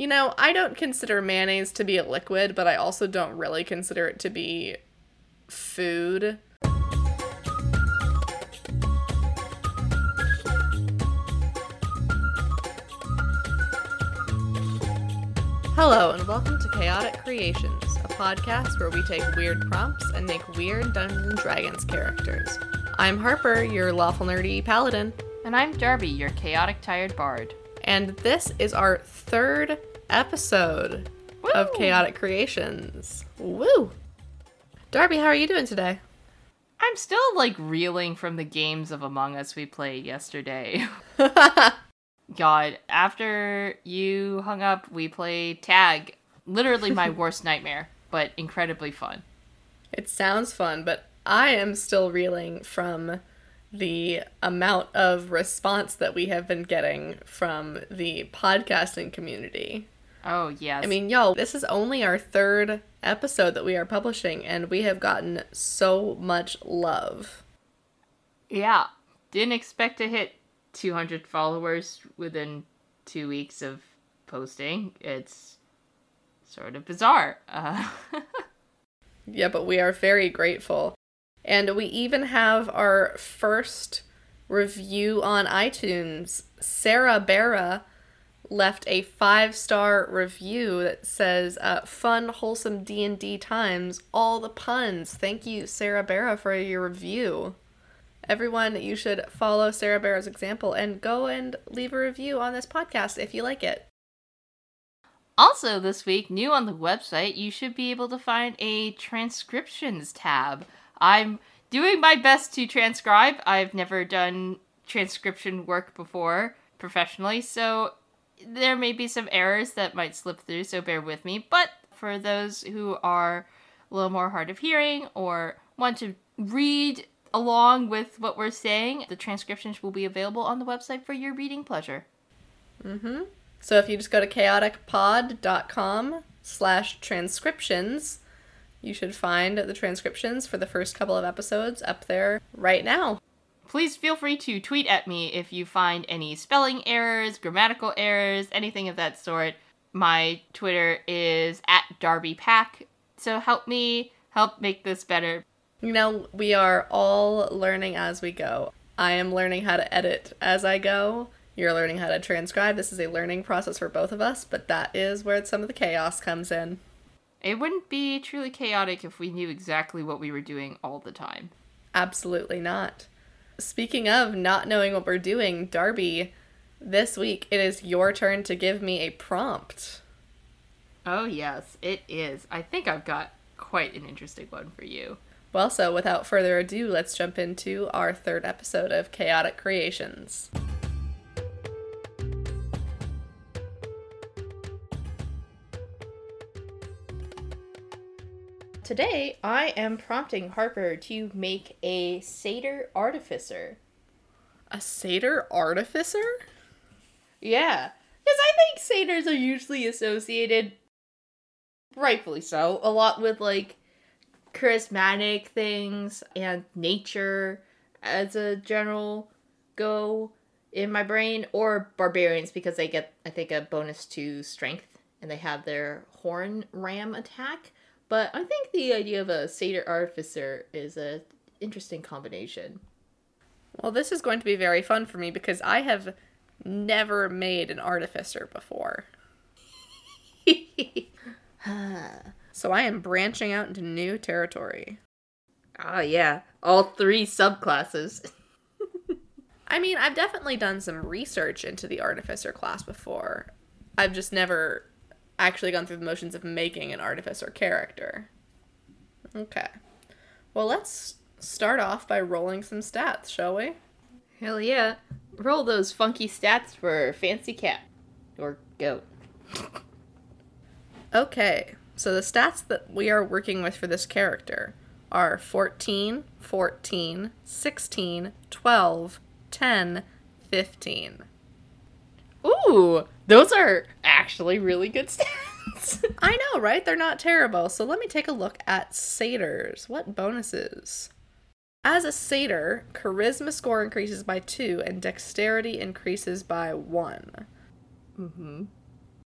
You know, I don't consider mayonnaise to be a liquid, but I also don't really consider it to be food. Hello, and welcome to Chaotic Creations, a podcast where we take weird prompts and make weird Dungeons and Dragons characters. I'm Harper, your lawful nerdy paladin, And I'm Darby, your chaotic tired bard. and this is our third episode of Chaotic Creations. Woo! Darby, how are you doing today? I'm still like reeling from the games of Among Us we played yesterday. God, after you hung up, we played tag. Literally my worst nightmare, but incredibly fun. It sounds fun, but I am still reeling from the amount of response that we have been getting from the podcasting community. Oh, yes. I mean, y'all, this is only our third episode that we are publishing, and we have gotten so much love. yeah. Didn't expect to hit 200 followers within two weeks of posting. It's sort of bizarre. Uh, Yeah, but we are very grateful. And we even have our first review on iTunes. Sarah Barra left a five-star review that says, uh, "Fun, wholesome D and D times, all the puns." Thank you, Sarah Barra, for your review. Everyone, you should follow Sarah Barra's example and go and leave a review on this podcast if you like it. Also, this week, new on the website, you should be able to find a transcriptions tab. I'm doing my best to transcribe. I've never done transcription work before professionally, so there may be some errors that might slip through, so bear with me. But for those who are a little more hard of hearing or want to read along with what we're saying, the transcriptions will be available on the website for your reading pleasure. Mm-hmm. So if you just go to chaoticpod.com slash transcriptions, you should find the transcriptions for the first couple of episodes up there right now. Please feel free to tweet at me if you find any spelling errors, grammatical errors, anything of that sort. My Twitter is at Darby Pack. So help me help make this better. You know, we are all learning as we go. I am learning how to edit as I go. You're learning how to transcribe. This is a learning process for both of us, but that is where some of the chaos comes in. It wouldn't be truly chaotic if we knew exactly what we were doing all the time. Absolutely not. Speaking of not knowing what we're doing, Darby, this week it is your turn to give me a prompt. Oh, yes, it is. I think I've got quite an interesting one for you. Well, so without further ado, let's jump into our third episode of Chaotic Creations. Today, I am prompting Harper to make a satyr artificer. A satyr artificer? Yeah, because I think satyrs are usually associated, rightfully so, a lot with like charismatic things and nature as a general go in my brain, or barbarians because they get, I think, a bonus to strength and they have their horn ram attack. But I think the idea of a satyr artificer is a interesting combination. Well, this is going to be very fun for me because I have never made an artificer before. So I am branching out into new territory. Ah, yeah. All three subclasses. I mean, I've definitely done some research into the artificer class before. I've just never actually gone through the motions of making an artificer character. Okay. Well, let's start off by rolling some stats, shall we? Hell yeah. Roll those funky stats for Fancy Cat. Or Goat. Okay. So the stats that we are working with for this character are 14, 14, 16, 12, 10, 15. Ooh, those are actually really good stats. I know, right? They're not terrible. So let me take a look at satyrs. What bonuses? As a satyr, charisma score increases by 2 and dexterity increases by 1. mm-hmm.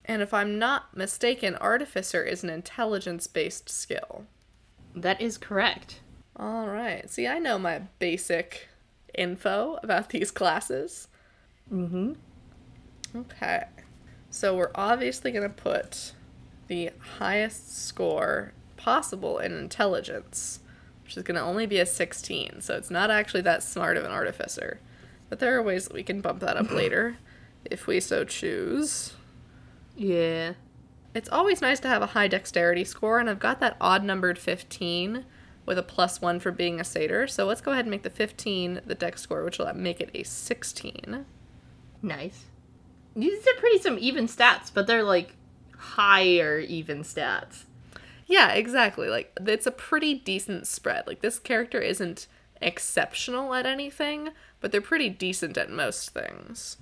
And if I'm not mistaken, Artificer is an intelligence based skill. That is correct. All right. See, I know my basic info about these classes. Mm-hmm. Okay. So we're obviously going to put the highest score possible in intelligence, which is going to only be a 16. So it's not actually that smart of an artificer. But there are ways that we can bump that up later if we so choose. Yeah. It's always nice to have a high dexterity score, and I've got that odd numbered 15 with a plus 1 for being a satyr. So let's go ahead and make the 15 the dex score, which will make it a 16. Nice. These are pretty some even stats, but they're like higher even stats. Yeah, exactly. Like it's a pretty decent spread. Like this character isn't exceptional at anything, but they're pretty decent at most things.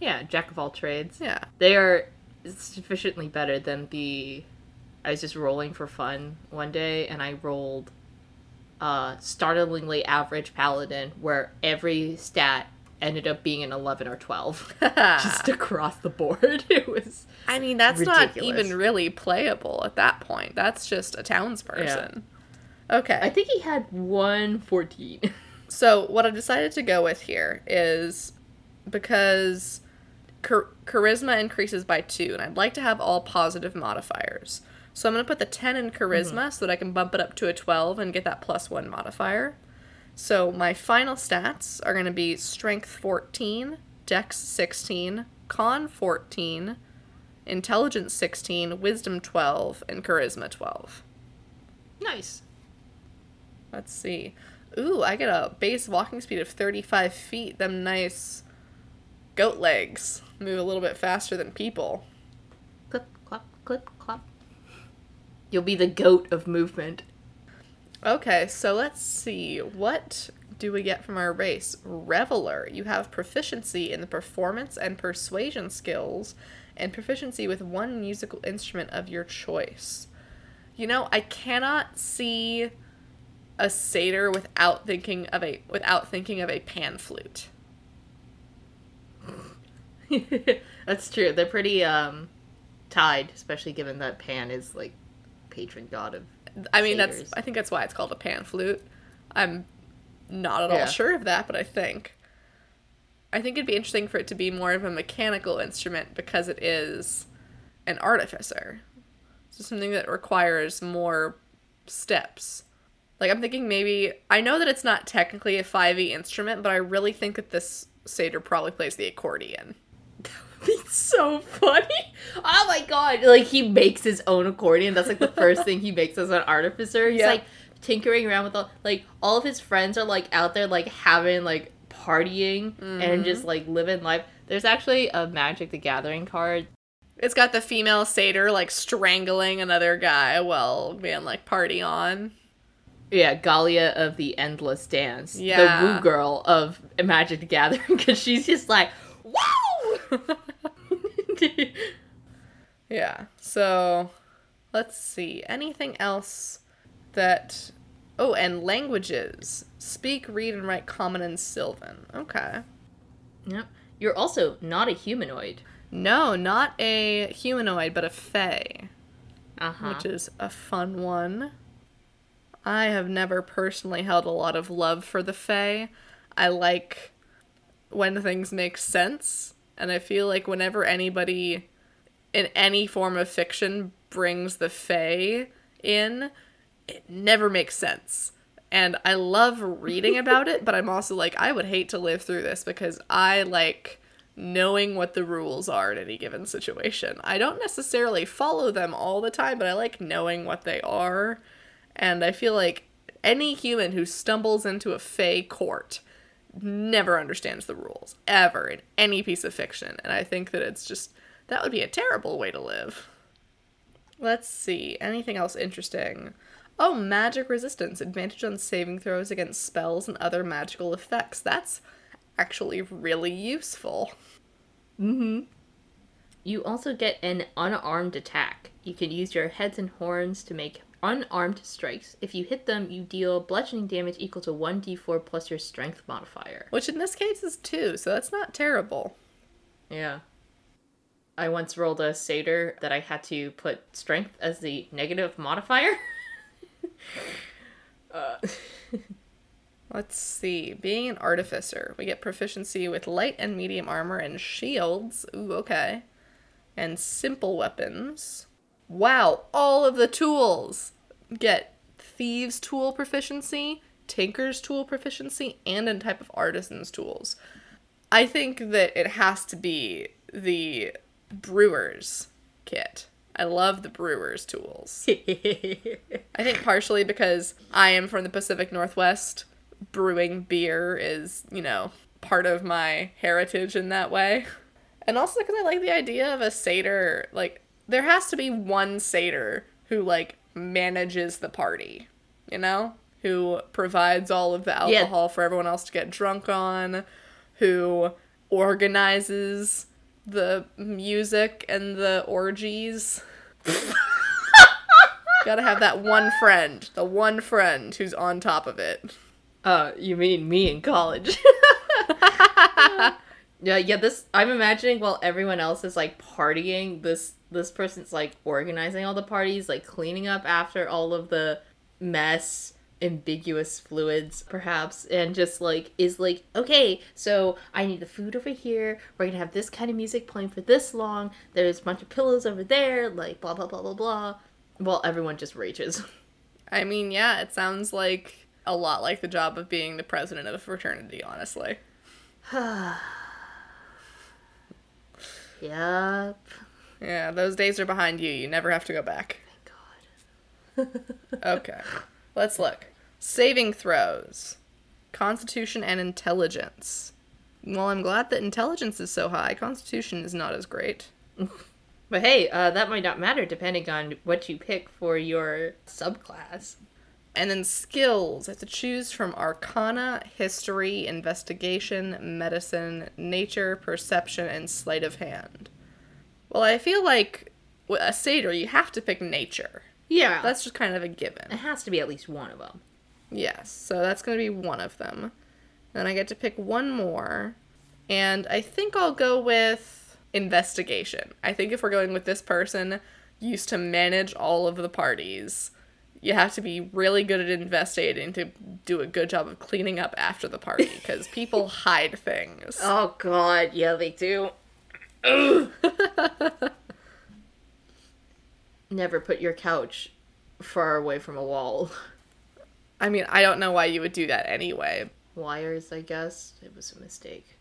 Yeah, jack of all trades. Yeah. They are sufficiently better than the I was just rolling for fun one day and I rolled uh startlingly average paladin where every stat ended up being an 11 or 12 just across the board it was I mean, that's not even really playable at that point. That's just a townsperson. Okay. i think he had 114 So what i've decided to go with here is because char- charisma increases by two, and I'd like to have all positive modifiers. So I'm going to put the 10 in charisma mm-hmm. so that I can bump it up to a 12 and get that plus one modifier. So my final stats are going to be strength 14, dex 16, con 14, intelligence 16, wisdom 12, and charisma 12. nice Let's see. Ooh, I get a base walking speed of 35 feet. Them nice goat legs move a little bit faster than people. clip clop clip clop you'll be the goat of movement Okay, so let's see. What do we get from our race? Reveler. You have proficiency in the performance and persuasion skills, and proficiency with one musical instrument of your choice. You know, I cannot see a satyr without thinking of a without thinking of a pan flute. That's true. They're pretty um tied, especially given that Pan is like patron god of I mean, that's I think that's why it's called a pan flute. I'm not at all Yeah. sure of that, but I think I think it'd be interesting for it to be more of a mechanical instrument because it is an artificer. So something that requires more steps. Like I'm thinking maybe I know that it's not technically a 5e instrument, but I really think that this satyr probably plays the accordion. So funny. Oh my god. Like he makes his own accordion. That's like the first thing he makes as an artificer. He's Yeah. like tinkering around with all like all of his friends are like out there like having like partying and just mm-hmm. like living life. There's actually a Magic the Gathering card. It's got the female satyr like strangling another guy while being like party on. Yeah, Gallia of the Endless Dance. Yeah. The woo girl of Magic the Gathering because she's just like, Yeah. So let's see. Anything else that Oh, and languages. Speak, read, and write common and Sylvan. Okay. yep. You're also not a humanoid. No, not a humanoid, but a fae, Uh huh. which is a fun one. I have never personally held a lot of love for the fae. I like when things make sense, and I feel like whenever anybody in any form of fiction brings the fae in, it never makes sense. And I love reading about it, but I'm also like, I would hate to live through this because I like knowing what the rules are in any given situation. I don't necessarily follow them all the time, but I like knowing what they are. And I feel like any human who stumbles into a Fey court never understands the rules, ever, in any piece of fiction. And I think that it's just, that would be a terrible way to live. Let's see, anything else interesting? Oh, magic resistance, advantage on saving throws against spells and other magical effects. That's actually really useful. Mm-hmm. You also get an unarmed attack. You can use your heads and horns to make unarmed strikes. If you hit them, you deal bludgeoning damage equal to 1d4 plus your strength modifier. Which in this case is two, so that's not terrible. Yeah. I once rolled a satyr that I had to put strength as the negative modifier. uh, Let's see. Being an artificer, we get proficiency with light and medium armor and shields. Ooh, okay. And simple weapons. Wow, all of the tools get thieves tool proficiency, tinker's tool proficiency, and a type of artisan's tools. I think that it has to be the brewer's kit. I love the brewer's tools. I think partially because I am from the Pacific Northwest, brewing beer is, you know, part of my heritage in that way. And also because I like the idea of a satyr, like, there has to be one satyr who, like, manages the party, you know? Who provides all of the Yeah. alcohol for everyone else to get drunk on, who organizes the music and the orgies. Gotta have that one friend, the one friend who's on top of it. Uh, you mean me in college? yeah, yeah. This I'm imagining while everyone else is like partying, this this person's like organizing all the parties, like cleaning up after all of the mess, ambiguous fluids, perhaps, and just like is like, okay, so I need the food over here. We're gonna have this kind of music playing for this long. There's a bunch of pillows over there, like blah blah blah blah blah. Well, everyone just rages. I mean, yeah, it sounds like a lot like the job of being the president of a fraternity, honestly. yep. Yeah, those days are behind you. You never have to go back. Thank God. Okay. Let's look. Saving throws. Constitution and intelligence. Well, I'm glad that intelligence is so high. Constitution is not as great. But hey, uh, that might not matter depending on what you pick for your subclass. And then skills. I have to choose from arcana, history, investigation, medicine, nature, perception, and sleight of hand. Well, I feel like with a satyr, you have to pick nature. Yeah, That's just kind of a given. it has to be at least one of them. Yes, so that's going to be one of them. Then I get to pick one more. And I think I'll go with investigation. I think if we're going with this person used to manage all of the parties, you have to be really good at investigating to do a good job of cleaning up after the party because people hide things. Oh God, yeah, they do. Never put your couch far away from a wall. I mean, I don't know why you would do that anyway. Wires, I guess. It was a mistake.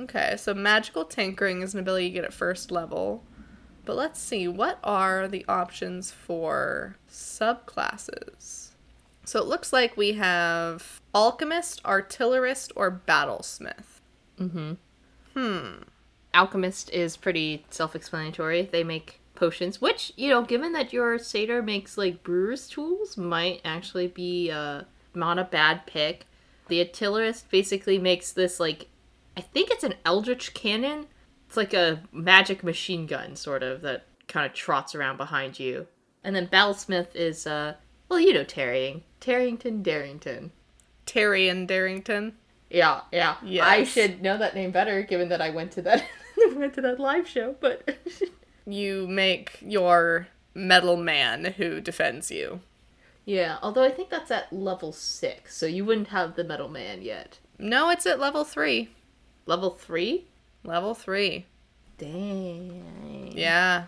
Okay, so magical tinkering is an ability you get at first level. But let's see, what are the options for subclasses? So it looks like we have alchemist, artillerist, or battlesmith. Mm-hmm. Hmm. Alchemist is pretty self-explanatory. They make potions, which you know, given that your satyr makes like brewer's tools, might actually be uh, not a bad pick. The artillerist basically makes this like, I think it's an eldritch cannon. It's like a magic machine gun, sort of that kind of trots around behind you. And then battlesmith is uh, well, you know, tarrying, Tarrington, Darrington. Taryon Darrington. Yeah, yeah. I should know that name better, given that I went to that went to that live show. But You make your metal man who defends you. yeah, although I think that's at level six, so you wouldn't have the metal man yet. No, it's at level three. Level three? Level three. Dang. Yeah.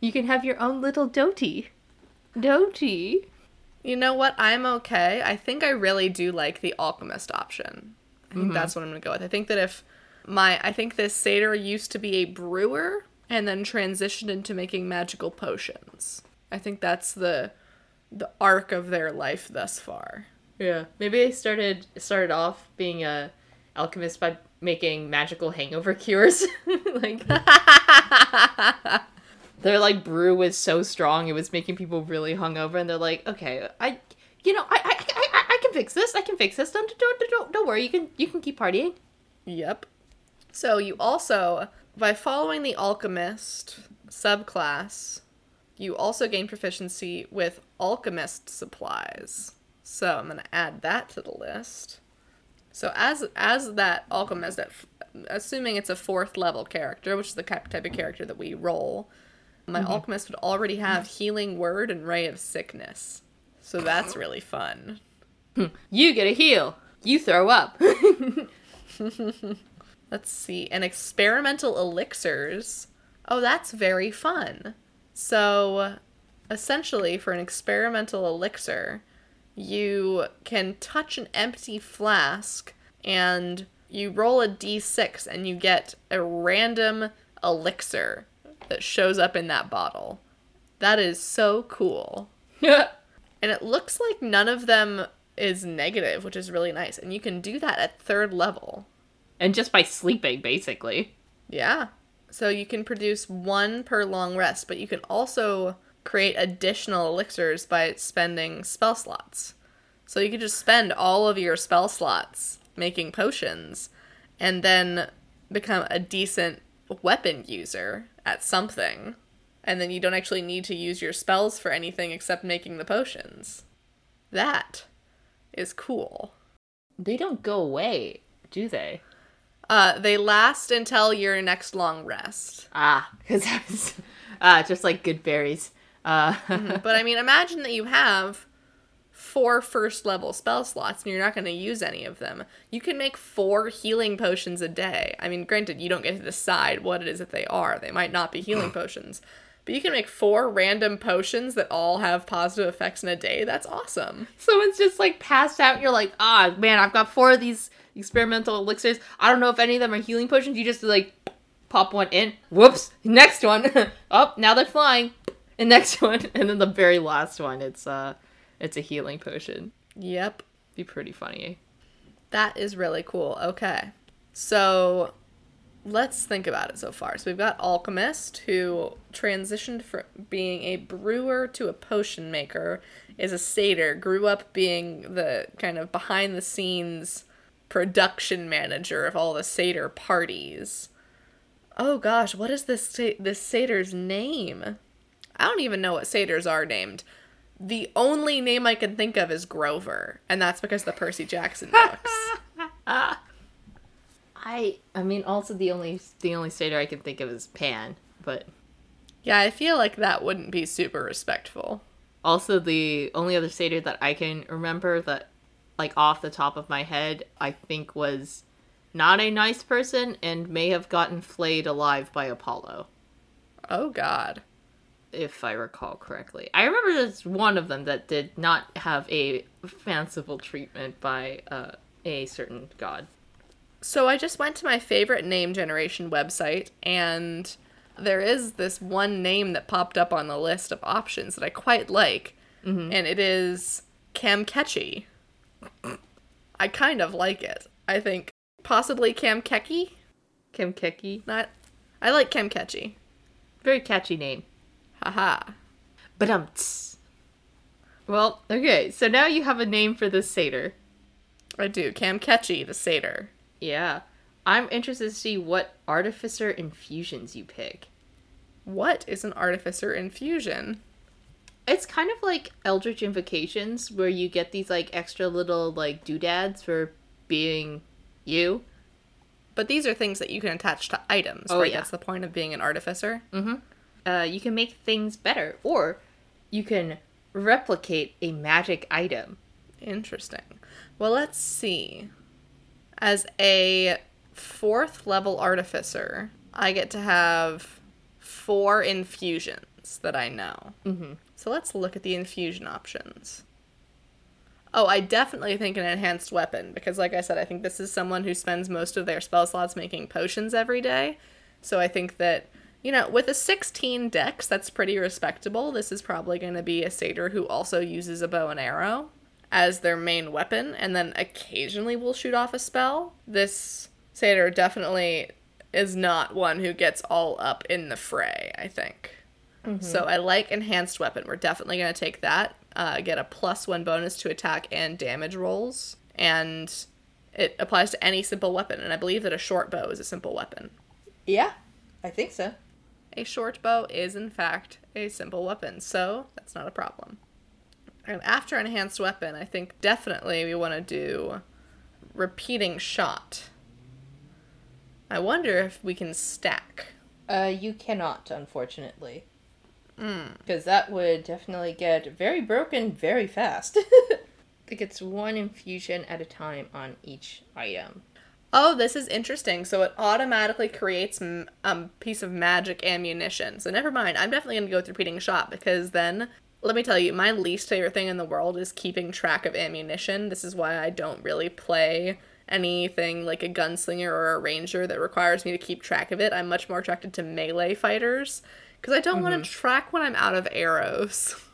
You can have your own little doty. Doty. You know what? I'm okay. I think I really do like the alchemist option. I think mm-hmm. that's what I'm gonna go with. I think that if my I think this satyr used to be a brewer and then transitioned into making magical potions. I think that's the the arc of their life thus far. Yeah. Maybe they started started off being a alchemist by making magical hangover cures. like hmm. their like brew was so strong it was making people really hungover and they're like okay i you know i i i, I- I can fix this i can fix this don't, don't don't don't worry you can you can keep partying Yep. So you also, by following the alchemist subclass, you also gain proficiency with alchemist supplies. So I'm gonna add that to the list. So as as that alchemist, that f- assuming it's a fourth level character, which is the type of character that we roll, my mm-hmm. alchemist would already have healing word and ray of sickness. So that's really fun. You get a heal. You throw up. Let's see. And experimental elixirs. Oh, that's very fun. So, essentially, for an experimental elixir, you can touch an empty flask and you roll a d6 and you get a random elixir that shows up in that bottle. That is so cool. And it looks like none of them is negative, which is really nice. And you can do that at third level. and just by sleeping, basically. Yeah. So you can produce one per long rest, but you can also create additional elixirs by spending spell slots. So you could just spend all of your spell slots making potions and then become a decent weapon user at something. And then you don't actually need to use your spells for anything except making the potions. That is cool. They don't go away, do they? Uh, they last until your next long rest. Ah, because I was ah, just like goodberries. Uh, but I mean, imagine that you have four first level spell slots and you're not going to use any of them. You can make four healing potions a day. I mean, granted, you don't get to decide what it is that they are. They might not be healing potions. But you can make four random potions that all have positive effects in a day. That's awesome. someone's just like passed out. You're like, ah, man, I've got four of these experimental elixirs. I don't know if any of them are healing potions. You just like pop one in. Whoops. Next one. oh, now they're flying. And next one, and then the very last one, it's uh, it's a healing potion. Yep. Be pretty funny. That is really cool. Okay. So let's think about it so far. So we've got Alchemist, who transitioned from being a brewer to a potion maker, is a satyr, grew up being the kind of behind the scenes production manager of all the satyr parties. Oh gosh, what is this this satyr's name? I don't even know what satyrs are named. The only name I can think of is Grover, and that's because the Percy Jackson books. I I mean, also the only the only satyr I can think of is Pan, but Yeah, I feel like that wouldn't be super respectful. also the only other satyr that I can remember that, like off the top of my head, I think was not a nice person and may have gotten flayed alive by Apollo. Oh god. If I recall correctly. I remember there's one of them that did not have a fanciful treatment by uh, a certain god. So I just went to my favorite name generation website and there is this one name that popped up on the list of options that I quite like. And it is Cam I kind of like it. I think possibly Cam Keki? Kim Keki. Not I like Cam Very catchy name. Haha. But um. Well, okay, so now you have a name for this satyr. I do. Cam Ketchy, the satyr. Yeah. I'm interested to see what artificer infusions you pick. What is an artificer infusion? It's kind of like Eldritch Invocations, where you get these like extra little like doodads for being you. But these are things that you can attach to items, Oh, right? yeah. That's the point of being an artificer. Uh, you can make things better, or you can replicate a magic item. Interesting. Well, let's see. As a fourth level artificer, I get to have four infusions that I know. Mm-hmm. So let's look at the infusion options. Oh, I definitely think an enhanced weapon because, like I said, I think this is someone who spends most of their spell slots making potions every day. So I think that, you know, with a 16 dex, that's pretty respectable. This is probably going to be a satyr who also uses a bow and arrow as their main weapon and then occasionally will shoot off a spell. This satyr definitely is not one who gets all up in the fray, I think. So I like enhanced weapon. We're definitely going to take that. Uh, get a plus one bonus to attack and damage rolls. And it applies to any simple weapon. And I believe that a short bow is a simple weapon. Yeah, I think so. A short bow is, in fact, a simple weapon. So that's not a problem. And after enhanced weapon, I think definitely we want to do repeating shot. I wonder if we can stack. Uh, you cannot, unfortunately. Mm. Because that would definitely get very broken very fast. I think it's one infusion at a time on each item. Oh, this is interesting. So it automatically creates a um, piece of magic ammunition. So never mind. I'm definitely going to go with repeating shot because then, let me tell you, my least favorite thing in the world is keeping track of ammunition. This is why I don't really play anything like a gunslinger or a ranger that requires me to keep track of it. I'm much more attracted to melee fighters because I don't mm-hmm. want to track when I'm out of arrows.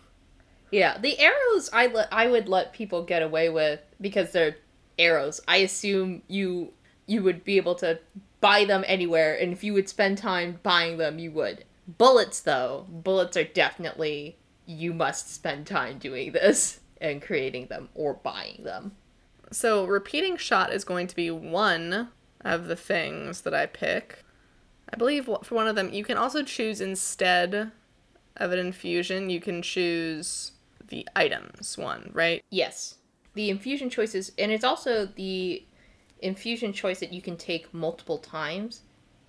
Yeah, the arrows I le- I would let people get away with because they're arrows. I assume you you would be able to buy them anywhere and if you would spend time buying them, you would. Bullets though, bullets are definitely you must spend time doing this and creating them or buying them. So, repeating shot is going to be one of the things that I pick. I believe for one of them, you can also choose instead of an infusion, you can choose the items one, right? Yes. The infusion choices, and it's also the infusion choice that you can take multiple times.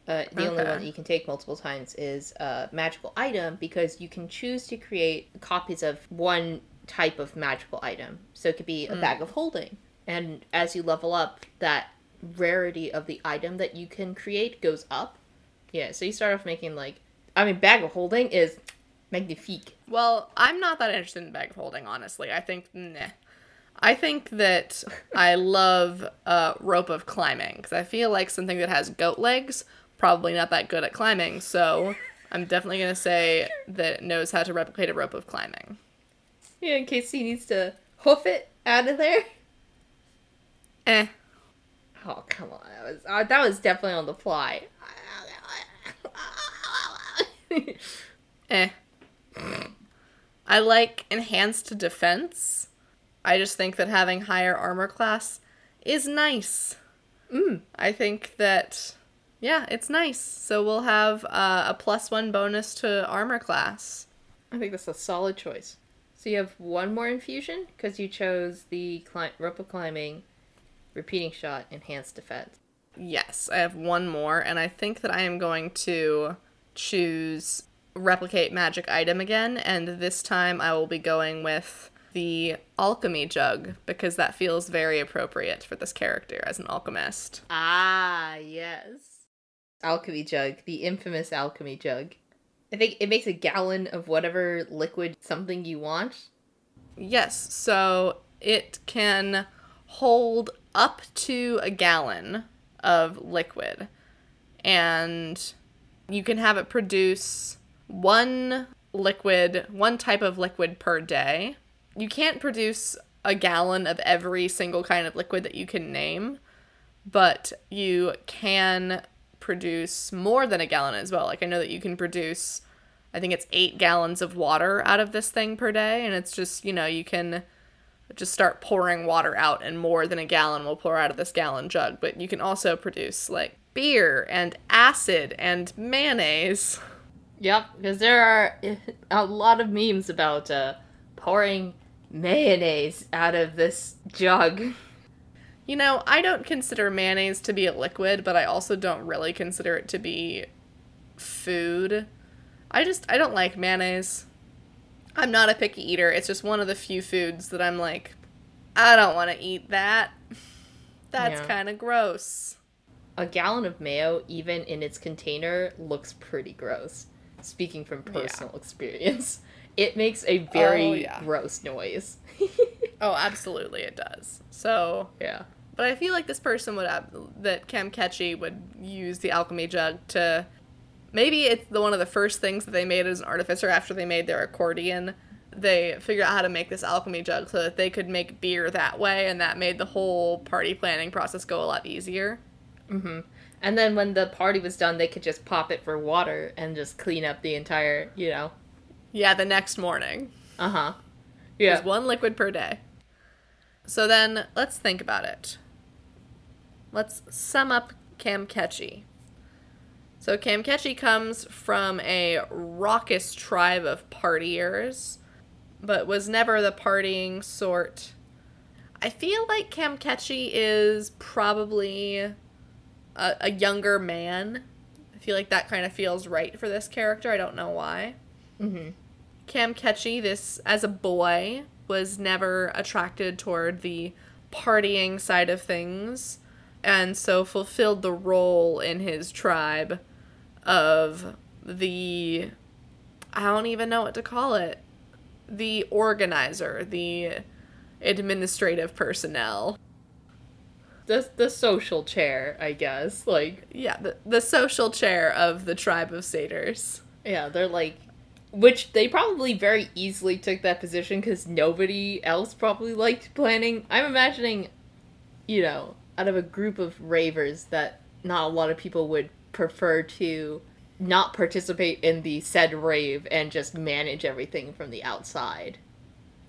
Uh, the okay. only one that you can take multiple times is a magical item because you can choose to create copies of one type of magical item. So it could be a mm. bag of holding, and as you level up, that rarity of the item that you can create goes up. Yeah, so you start off making like, I mean, bag of holding is magnifique. Well, I'm not that interested in bag of holding, honestly. I think, nah. I think that I love uh, rope of climbing because I feel like something that has goat legs probably not that good at climbing. So I'm definitely gonna say that it knows how to replicate a rope of climbing. Yeah, in case he needs to hoof it out of there. Eh. Oh come on, that was uh, that was definitely on the fly. eh. I like enhanced defense. I just think that having higher armor class is nice. Mm. I think that yeah, it's nice. So we'll have uh, a plus one bonus to armor class. I think that's a solid choice. So you have one more infusion because you chose the cli- rope of climbing repeating shot, enhanced defense. Yes, I have one more, and I think that I am going to choose replicate magic item again, and this time I will be going with the alchemy jug because that feels very appropriate for this character as an alchemist. Ah, yes. Alchemy jug, the infamous alchemy jug. I think it makes a gallon of whatever liquid something you want. Yes, so it can hold up to a gallon of liquid. And you can have it produce one liquid, one type of liquid per day. You can't produce a gallon of every single kind of liquid that you can name, but you can produce more than a gallon as well. Like I know that you can produce I think it's 8 gallons of water out of this thing per day and it's just, you know, you can just start pouring water out and more than a gallon will pour out of this gallon jug but you can also produce like beer and acid and mayonnaise yep because there are a lot of memes about uh, pouring mayonnaise out of this jug you know i don't consider mayonnaise to be a liquid but i also don't really consider it to be food i just i don't like mayonnaise I'm not a picky eater. It's just one of the few foods that I'm like, I don't want to eat that. That's yeah. kind of gross. A gallon of mayo, even in its container, looks pretty gross. Speaking from personal yeah. experience, it makes a very oh, yeah. gross noise. oh, absolutely, it does. So yeah, but I feel like this person would have that Cam Ketchy would use the alchemy jug to maybe it's the one of the first things that they made as an artificer after they made their accordion. They figured out how to make this alchemy jug so that they could make beer that way, and that made the whole party planning process go a lot easier. Mm-hmm. And then when the party was done, they could just pop it for water and just clean up the entire, you know. Yeah, the next morning. Uh huh. Yeah. One liquid per day. So then let's think about it. Let's sum up Cam Catchy. So Camkechi comes from a raucous tribe of partiers, but was never the partying sort. I feel like Camkechi is probably a, a younger man. I feel like that kind of feels right for this character. I don't know why. Mm-hmm. Cam Catchy, this as a boy, was never attracted toward the partying side of things, and so fulfilled the role in his tribe of the I don't even know what to call it. The organizer, the administrative personnel. The the social chair, I guess. Like Yeah, the, the social chair of the tribe of satyrs. yeah, they're like which they probably very easily took that position because nobody else probably liked planning. I'm imagining, you know, out of a group of ravers that not a lot of people would prefer to not participate in the said rave and just manage everything from the outside.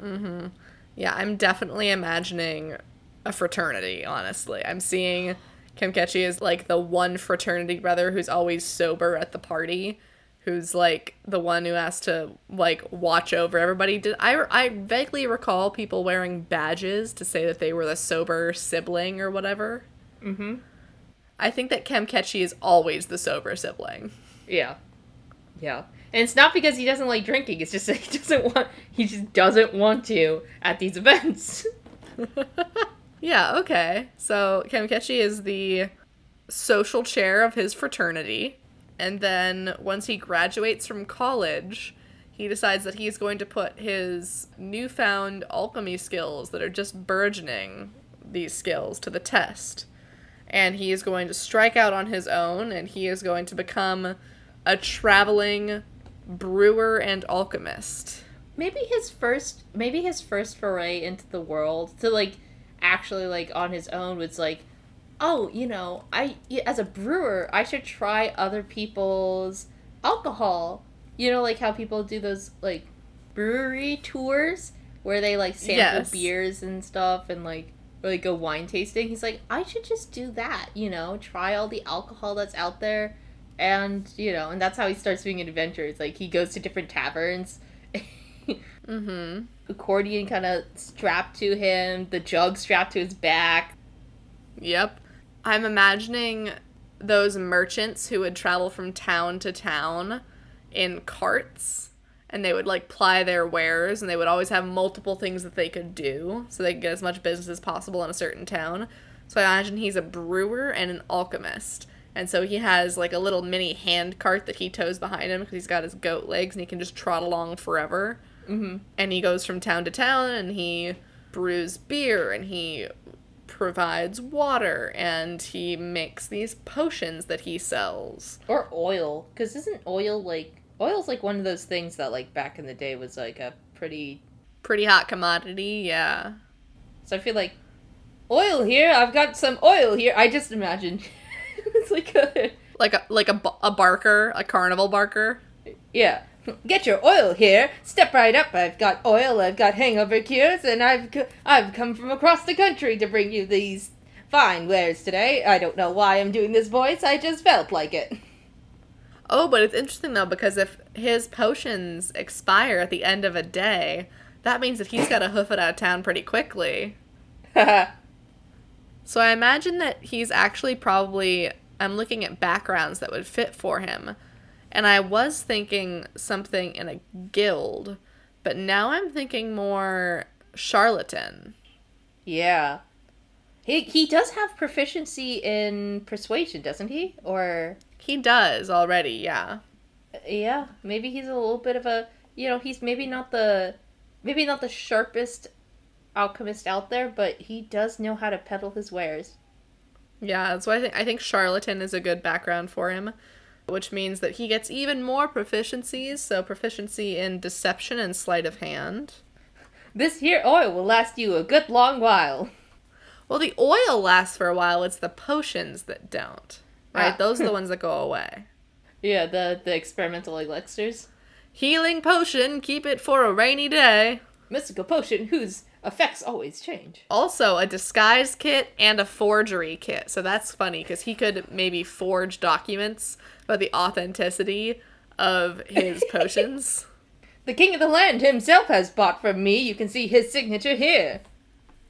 Mm-hmm. Yeah, I'm definitely imagining a fraternity, honestly. I'm seeing Kim Ketchy as like the one fraternity brother who's always sober at the party, who's like the one who has to like watch over everybody. Did I I vaguely recall people wearing badges to say that they were the sober sibling or whatever? Mm-hmm. I think that Kim Ketchy is always the sober sibling. Yeah. Yeah. And it's not because he doesn't like drinking, it's just that he doesn't want he just doesn't want to at these events. Yeah, okay. So Kamikechi is the social chair of his fraternity. And then once he graduates from college, he decides that he's going to put his newfound alchemy skills that are just burgeoning these skills to the test. And he is going to strike out on his own and he is going to become a traveling brewer and alchemist. maybe his first maybe his first foray into the world to like actually like on his own was like oh you know i as a brewer i should try other people's alcohol you know like how people do those like brewery tours where they like sample Yes. beers and stuff and like or like go wine tasting he's like i should just do that you know try all the alcohol that's out there and you know and that's how he starts doing adventures like he goes to different taverns Mm-hmm. accordion kind of strapped to him, the jug strapped to his back. Yep. I'm imagining those merchants who would travel from town to town in carts and they would like ply their wares and they would always have multiple things that they could do so they could get as much business as possible in a certain town. So I imagine he's a brewer and an alchemist. And so he has like a little mini hand cart that he tows behind him because he's got his goat legs and he can just trot along forever Mm-hmm. and he goes from town to town and he brews beer and he provides water and he makes these potions that he sells. Or oil, because isn't oil like oil's like one of those things that like back in the day was like a pretty. Pretty hot commodity, yeah. So I feel like oil here. I've got some oil here. I just imagine it's like a Like a like a, a barker, a carnival barker. yeah. Get your oil here. Step right up. I've got oil. I've got hangover cures, and I've c- I've come from across the country to bring you these fine wares today. I don't know why I'm doing this voice. I just felt like it. Oh, but it's interesting though because if his potions expire at the end of a day, that means that he's got to hoof it out of town pretty quickly. So I imagine that he's actually probably I'm looking at backgrounds that would fit for him. And I was thinking something in a guild, but now I'm thinking more charlatan. Yeah. He he does have proficiency in persuasion, doesn't he? Or He does already, yeah. yeah, maybe he's a little bit of a you know, he's maybe not the maybe not the sharpest alchemist out there, but he does know how to peddle his wares. Yeah, that's why I think I think charlatan is a good background for him, which means that he gets even more proficiencies, so proficiency in deception and sleight of hand. This here oil will last you a good long while. Well, the oil lasts for a while, it's the potions that don't. Right? Ah. Those are the ones that go away. Yeah, the the experimental elixirs. Healing potion, keep it for a rainy day. Mystical potion whose effects always change. Also, a disguise kit and a forgery kit. So that's funny because he could maybe forge documents about the authenticity of his potions. The king of the land himself has bought from me. You can see his signature here.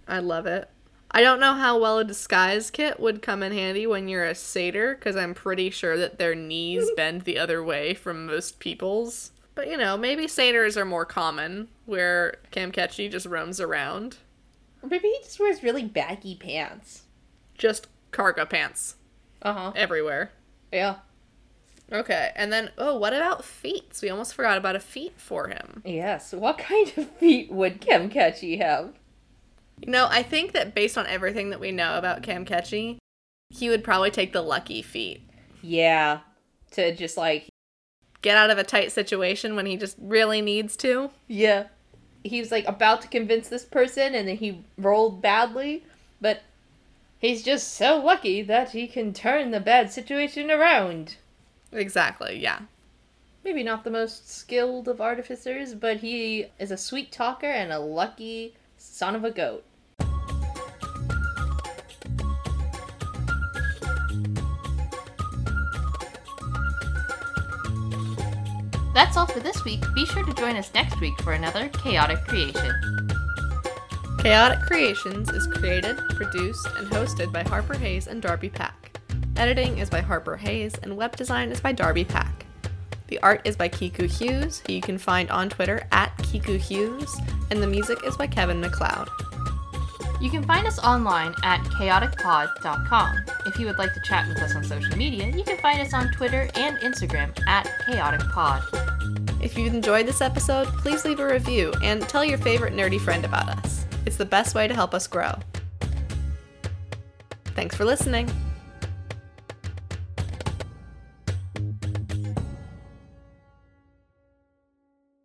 I love it. I don't know how well a disguise kit would come in handy when you're a satyr, because I'm pretty sure that their knees bend the other way from most people's. But you know, maybe satyrs are more common, where Camkechi just roams around. Or maybe he just wears really baggy pants. Just cargo pants Uh huh. everywhere. Yeah. Okay, and then, oh, what about feat? We almost forgot about a feat for him. Yes. What kind of feat would Kemkechi have? You know, I think that based on everything that we know about Camkechi, he would probably take the lucky feat. Yeah. To just like, Get out of a tight situation when he just really needs to. yeah. He was like about to convince this person and then he rolled badly, but he's just so lucky that he can turn the bad situation around. Exactly, yeah. Maybe not the most skilled of artificers, but he is a sweet talker and a lucky son of a goat. That's all for this week. Be sure to join us next week for another chaotic creation. Chaotic Creations is created, produced, and hosted by Harper Hayes and Darby Pack. Editing is by Harper Hayes, and web design is by Darby Pack. The art is by Kiku Hughes, who you can find on Twitter at Kiku Hughes, and the music is by Kevin MacLeod. You can find us online at chaoticpod.com. If you would like to chat with us on social media, you can find us on Twitter and Instagram at chaoticpod. If you enjoyed this episode, please leave a review and tell your favorite nerdy friend about us. It's the best way to help us grow. Thanks for listening.